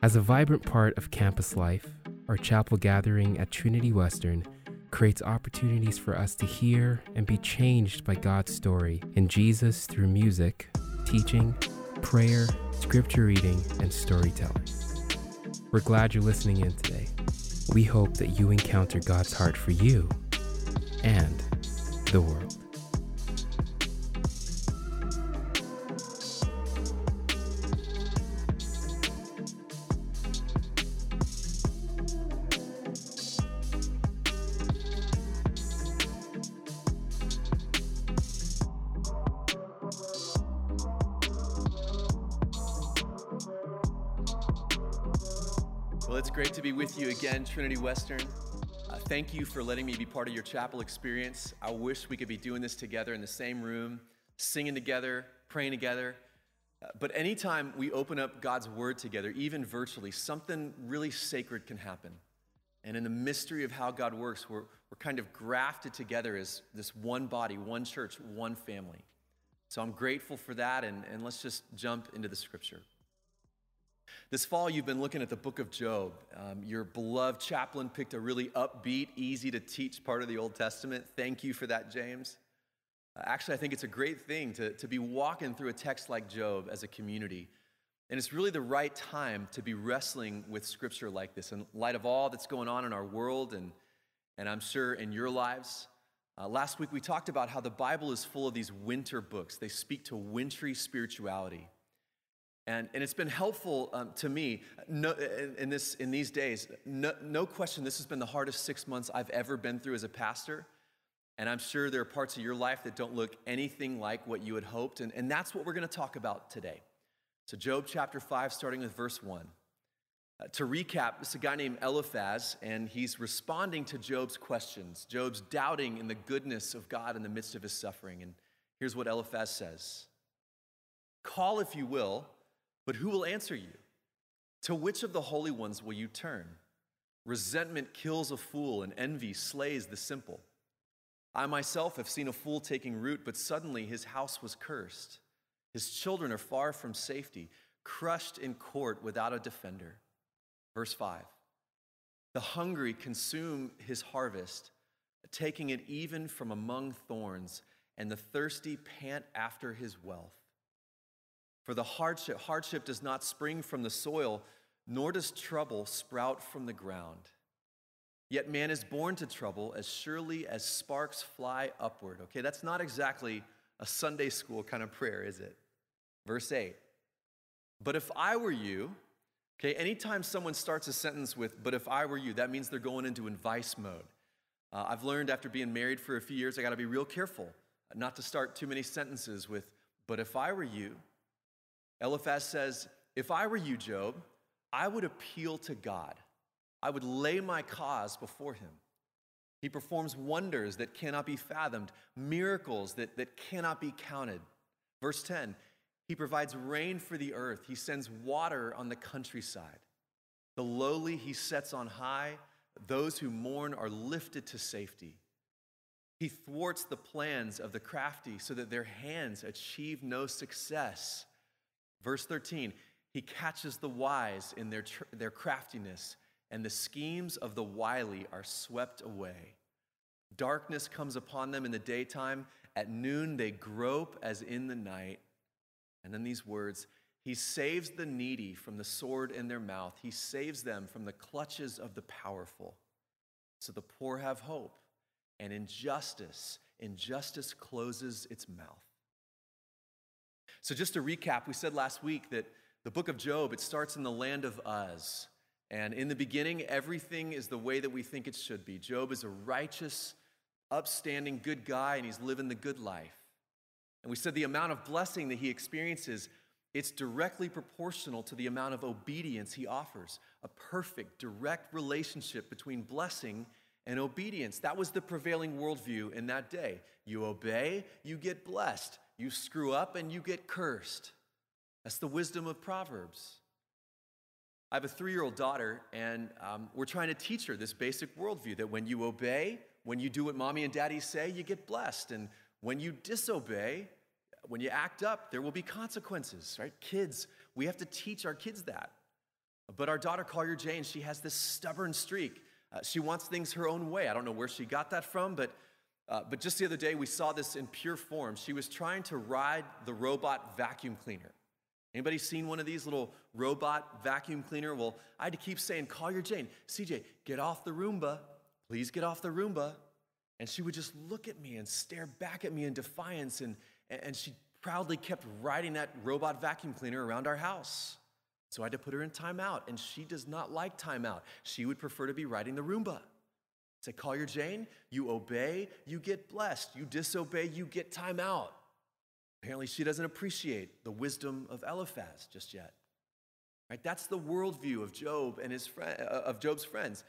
As a vibrant part of campus life, our chapel gathering at Trinity Western creates opportunities for us to hear and be changed by God's story in Jesus through music, teaching, prayer, scripture reading, and storytelling. We're glad you're listening in today. We hope that you encounter God's heart for you and the world. It's great to be with you again, Trinity Western. Uh, thank you for letting me be part of your chapel experience. I wish we could be doing this together in the same room, singing together, praying together. Uh, but anytime we open up God's word together, even virtually, something really sacred can happen. And in the mystery of how God works, we're, we're kind of grafted together as this one body, one church, one family. So I'm grateful for that, and, and let's just jump into the scripture. This fall, you've been looking at the book of Job. Um, your beloved chaplain picked a really upbeat, easy to teach part of the Old Testament. Thank you for that, James. Uh, actually, I think it's a great thing to, to be walking through a text like Job as a community. And it's really the right time to be wrestling with scripture like this in light of all that's going on in our world and, and I'm sure in your lives. Uh, last week, we talked about how the Bible is full of these winter books, they speak to wintry spirituality. And, and it's been helpful um, to me no, in, in, this, in these days. No, no question, this has been the hardest six months I've ever been through as a pastor. And I'm sure there are parts of your life that don't look anything like what you had hoped. And, and that's what we're going to talk about today. So, Job chapter 5, starting with verse 1. Uh, to recap, it's a guy named Eliphaz, and he's responding to Job's questions. Job's doubting in the goodness of God in the midst of his suffering. And here's what Eliphaz says Call, if you will, but who will answer you? To which of the holy ones will you turn? Resentment kills a fool, and envy slays the simple. I myself have seen a fool taking root, but suddenly his house was cursed. His children are far from safety, crushed in court without a defender. Verse 5 The hungry consume his harvest, taking it even from among thorns, and the thirsty pant after his wealth. For the hardship, hardship does not spring from the soil, nor does trouble sprout from the ground. Yet man is born to trouble as surely as sparks fly upward. Okay, that's not exactly a Sunday school kind of prayer, is it? Verse 8. But if I were you, okay, anytime someone starts a sentence with, but if I were you, that means they're going into advice mode. Uh, I've learned after being married for a few years, I got to be real careful not to start too many sentences with, but if I were you, Eliphaz says, If I were you, Job, I would appeal to God. I would lay my cause before him. He performs wonders that cannot be fathomed, miracles that, that cannot be counted. Verse 10 He provides rain for the earth, He sends water on the countryside. The lowly He sets on high, those who mourn are lifted to safety. He thwarts the plans of the crafty so that their hands achieve no success. Verse 13, he catches the wise in their, tr- their craftiness, and the schemes of the wily are swept away. Darkness comes upon them in the daytime. At noon, they grope as in the night. And then these words He saves the needy from the sword in their mouth, He saves them from the clutches of the powerful. So the poor have hope, and injustice, injustice closes its mouth. So, just to recap, we said last week that the book of Job, it starts in the land of Uz. And in the beginning, everything is the way that we think it should be. Job is a righteous, upstanding, good guy, and he's living the good life. And we said the amount of blessing that he experiences, it's directly proportional to the amount of obedience he offers. A perfect, direct relationship between blessing and obedience. That was the prevailing worldview in that day. You obey, you get blessed. You screw up and you get cursed. That's the wisdom of Proverbs. I have a three year old daughter, and um, we're trying to teach her this basic worldview that when you obey, when you do what mommy and daddy say, you get blessed. And when you disobey, when you act up, there will be consequences, right? Kids, we have to teach our kids that. But our daughter, Collier Jane, she has this stubborn streak. Uh, she wants things her own way. I don't know where she got that from, but, uh, but just the other day we saw this in pure form. She was trying to ride the robot vacuum cleaner. Anybody seen one of these little robot vacuum cleaner? Well, I had to keep saying, Collier Jane, CJ, get off the Roomba. Please get off the Roomba. And she would just look at me and stare back at me in defiance, and, and she proudly kept riding that robot vacuum cleaner around our house. So I had to put her in timeout, and she does not like timeout. She would prefer to be riding the Roomba. I Collier Jane, you obey, you get blessed. You disobey, you get time out. Apparently, she doesn't appreciate the wisdom of Eliphaz just yet. Right? That's the worldview of Job and his friend, uh, of Job's friends.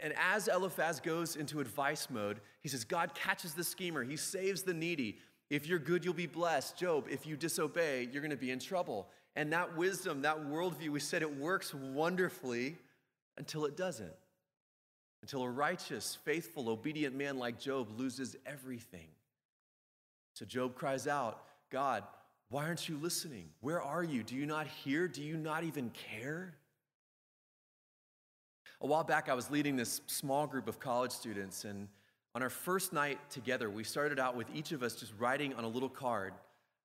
And as Eliphaz goes into advice mode, he says, God catches the schemer, he saves the needy. If you're good, you'll be blessed. Job, if you disobey, you're going to be in trouble. And that wisdom, that worldview, we said it works wonderfully until it doesn't. Until a righteous, faithful, obedient man like Job loses everything. So Job cries out, God, why aren't you listening? Where are you? Do you not hear? Do you not even care? A while back, I was leading this small group of college students, and on our first night together, we started out with each of us just writing on a little card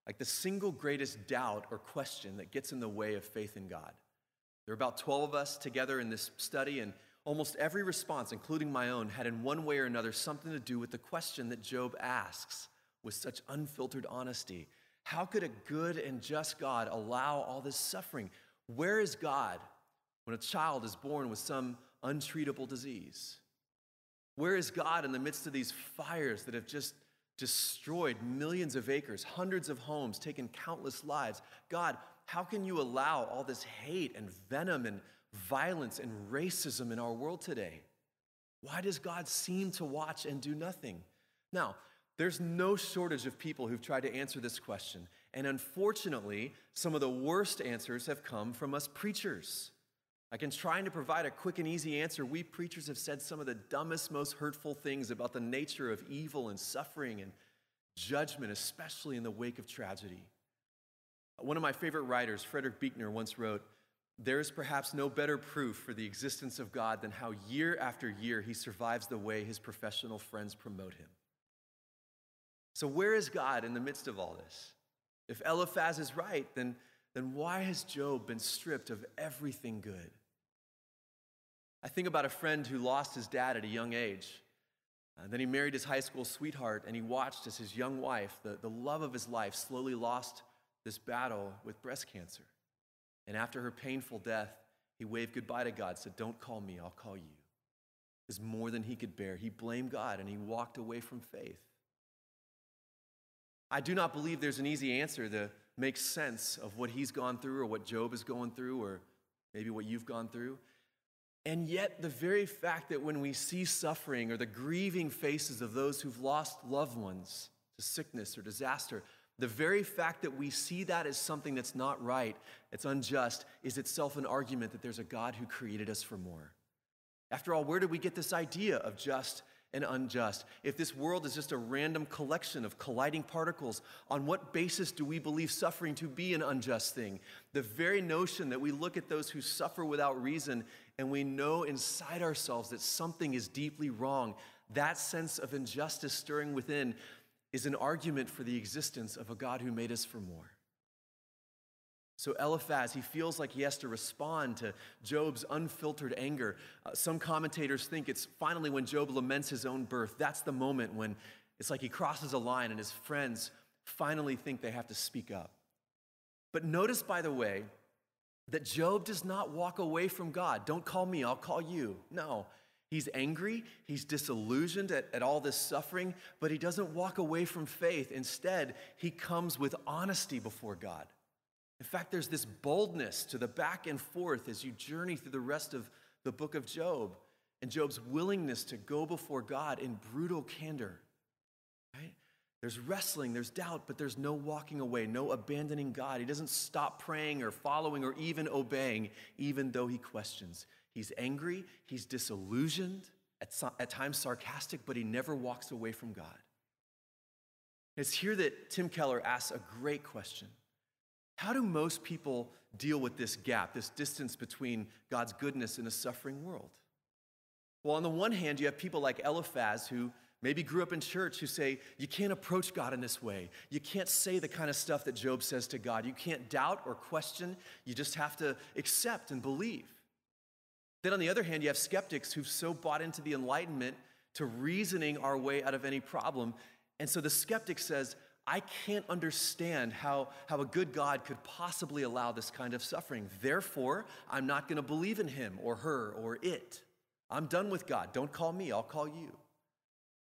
like the single greatest doubt or question that gets in the way of faith in God. There were about 12 of us together in this study, and almost every response, including my own, had in one way or another something to do with the question that Job asks with such unfiltered honesty How could a good and just God allow all this suffering? Where is God when a child is born with some untreatable disease? Where is God in the midst of these fires that have just destroyed millions of acres, hundreds of homes, taken countless lives. God, how can you allow all this hate and venom and violence and racism in our world today? Why does God seem to watch and do nothing? Now, there's no shortage of people who've tried to answer this question. And unfortunately, some of the worst answers have come from us preachers. Like in trying to provide a quick and easy answer, we preachers have said some of the dumbest, most hurtful things about the nature of evil and suffering and judgment, especially in the wake of tragedy. One of my favorite writers, Frederick Buechner, once wrote, There is perhaps no better proof for the existence of God than how year after year he survives the way his professional friends promote him. So, where is God in the midst of all this? If Eliphaz is right, then then why has Job been stripped of everything good? I think about a friend who lost his dad at a young age. Uh, then he married his high school sweetheart, and he watched as his young wife, the, the love of his life, slowly lost this battle with breast cancer. And after her painful death, he waved goodbye to God, said, Don't call me, I'll call you. Is more than he could bear. He blamed God and he walked away from faith. I do not believe there's an easy answer to make sense of what he's gone through or what Job is going through or maybe what you've gone through. And yet, the very fact that when we see suffering or the grieving faces of those who've lost loved ones to sickness or disaster, the very fact that we see that as something that's not right, it's unjust, is itself an argument that there's a God who created us for more. After all, where did we get this idea of just and unjust? If this world is just a random collection of colliding particles, on what basis do we believe suffering to be an unjust thing? The very notion that we look at those who suffer without reason and we know inside ourselves that something is deeply wrong, that sense of injustice stirring within is an argument for the existence of a God who made us for more. So Eliphaz, he feels like he has to respond to Job's unfiltered anger. Uh, some commentators think it's finally when Job laments his own birth. That's the moment when it's like he crosses a line and his friends finally think they have to speak up. But notice, by the way, that Job does not walk away from God. Don't call me, I'll call you. No. He's angry, he's disillusioned at, at all this suffering, but he doesn't walk away from faith. Instead, he comes with honesty before God. In fact, there's this boldness to the back and forth as you journey through the rest of the book of Job and Job's willingness to go before God in brutal candor. There's wrestling, there's doubt, but there's no walking away, no abandoning God. He doesn't stop praying or following or even obeying, even though he questions. He's angry, he's disillusioned, at, some, at times sarcastic, but he never walks away from God. It's here that Tim Keller asks a great question how do most people deal with this gap, this distance between God's goodness and a suffering world? Well, on the one hand, you have people like Eliphaz who maybe grew up in church who say, You can't approach God in this way. You can't say the kind of stuff that Job says to God. You can't doubt or question. You just have to accept and believe. Then, on the other hand, you have skeptics who've so bought into the Enlightenment to reasoning our way out of any problem. And so the skeptic says, I can't understand how, how a good God could possibly allow this kind of suffering. Therefore, I'm not going to believe in him or her or it. I'm done with God. Don't call me, I'll call you.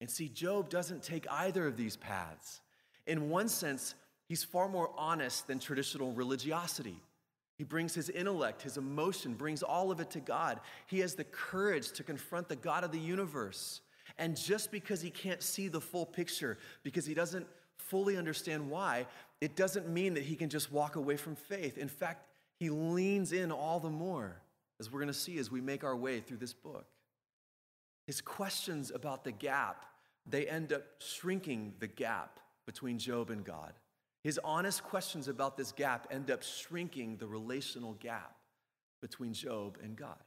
And see, Job doesn't take either of these paths. In one sense, he's far more honest than traditional religiosity. He brings his intellect, his emotion, brings all of it to God. He has the courage to confront the God of the universe. And just because he can't see the full picture, because he doesn't fully understand why, it doesn't mean that he can just walk away from faith. In fact, he leans in all the more, as we're going to see as we make our way through this book. His questions about the gap, they end up shrinking the gap between Job and God. His honest questions about this gap end up shrinking the relational gap between Job and God.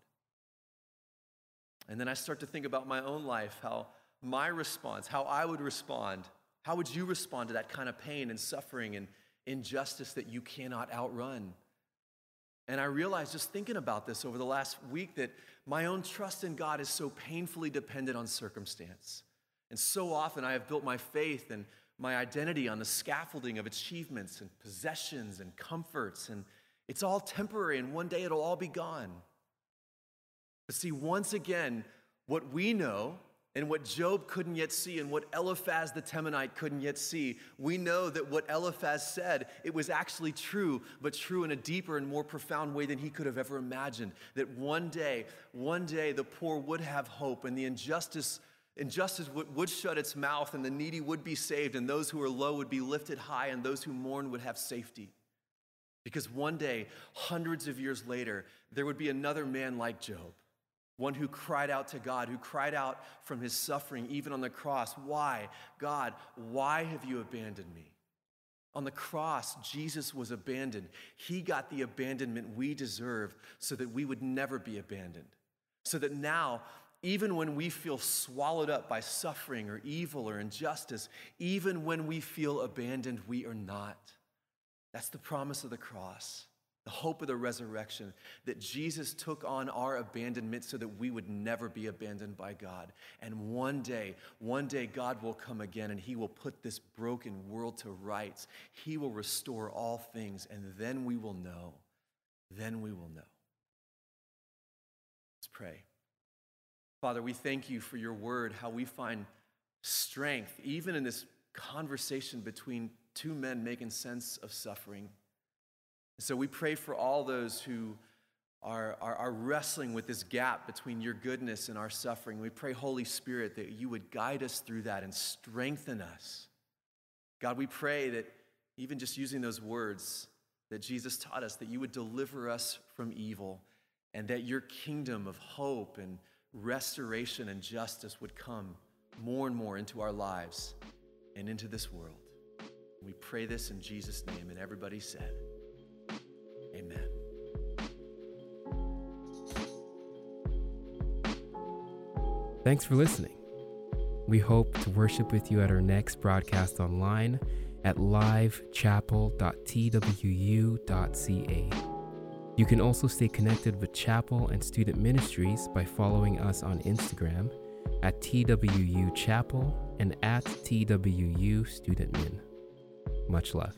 And then I start to think about my own life, how my response, how I would respond how would you respond to that kind of pain and suffering and injustice that you cannot outrun? And I realized just thinking about this over the last week that my own trust in God is so painfully dependent on circumstance. And so often I have built my faith and my identity on the scaffolding of achievements and possessions and comforts, and it's all temporary, and one day it'll all be gone. But see, once again, what we know and what Job couldn't yet see and what Eliphaz the Temanite couldn't yet see, we know that what Eliphaz said, it was actually true, but true in a deeper and more profound way than he could have ever imagined. That one day, one day the poor would have hope and the injustice Injustice would, would shut its mouth, and the needy would be saved, and those who are low would be lifted high, and those who mourn would have safety. Because one day, hundreds of years later, there would be another man like Job one who cried out to God, who cried out from his suffering, even on the cross. Why? God, why have you abandoned me? On the cross, Jesus was abandoned. He got the abandonment we deserve so that we would never be abandoned. So that now, even when we feel swallowed up by suffering or evil or injustice, even when we feel abandoned, we are not. That's the promise of the cross the hope of the resurrection, that Jesus took on our abandonment so that we would never be abandoned by God. And one day, one day, God will come again and He will put this broken world to rights. He will restore all things, and then we will know. Then we will know. Let's pray. Father, we thank you for your word, how we find strength, even in this conversation between two men making sense of suffering. So we pray for all those who are, are, are, wrestling with this gap between your goodness and our suffering. We pray, Holy Spirit, that you would guide us through that and strengthen us. God, we pray that even just using those words that Jesus taught us, that you would deliver us from evil and that your kingdom of hope and restoration and justice would come more and more into our lives and into this world. We pray this in Jesus' name, and everybody said, Amen. Thanks for listening. We hope to worship with you at our next broadcast online at livechapel.twu.ca. You can also stay connected with chapel and student ministries by following us on Instagram at TWU Chapel and at TWU Student Min. Much love.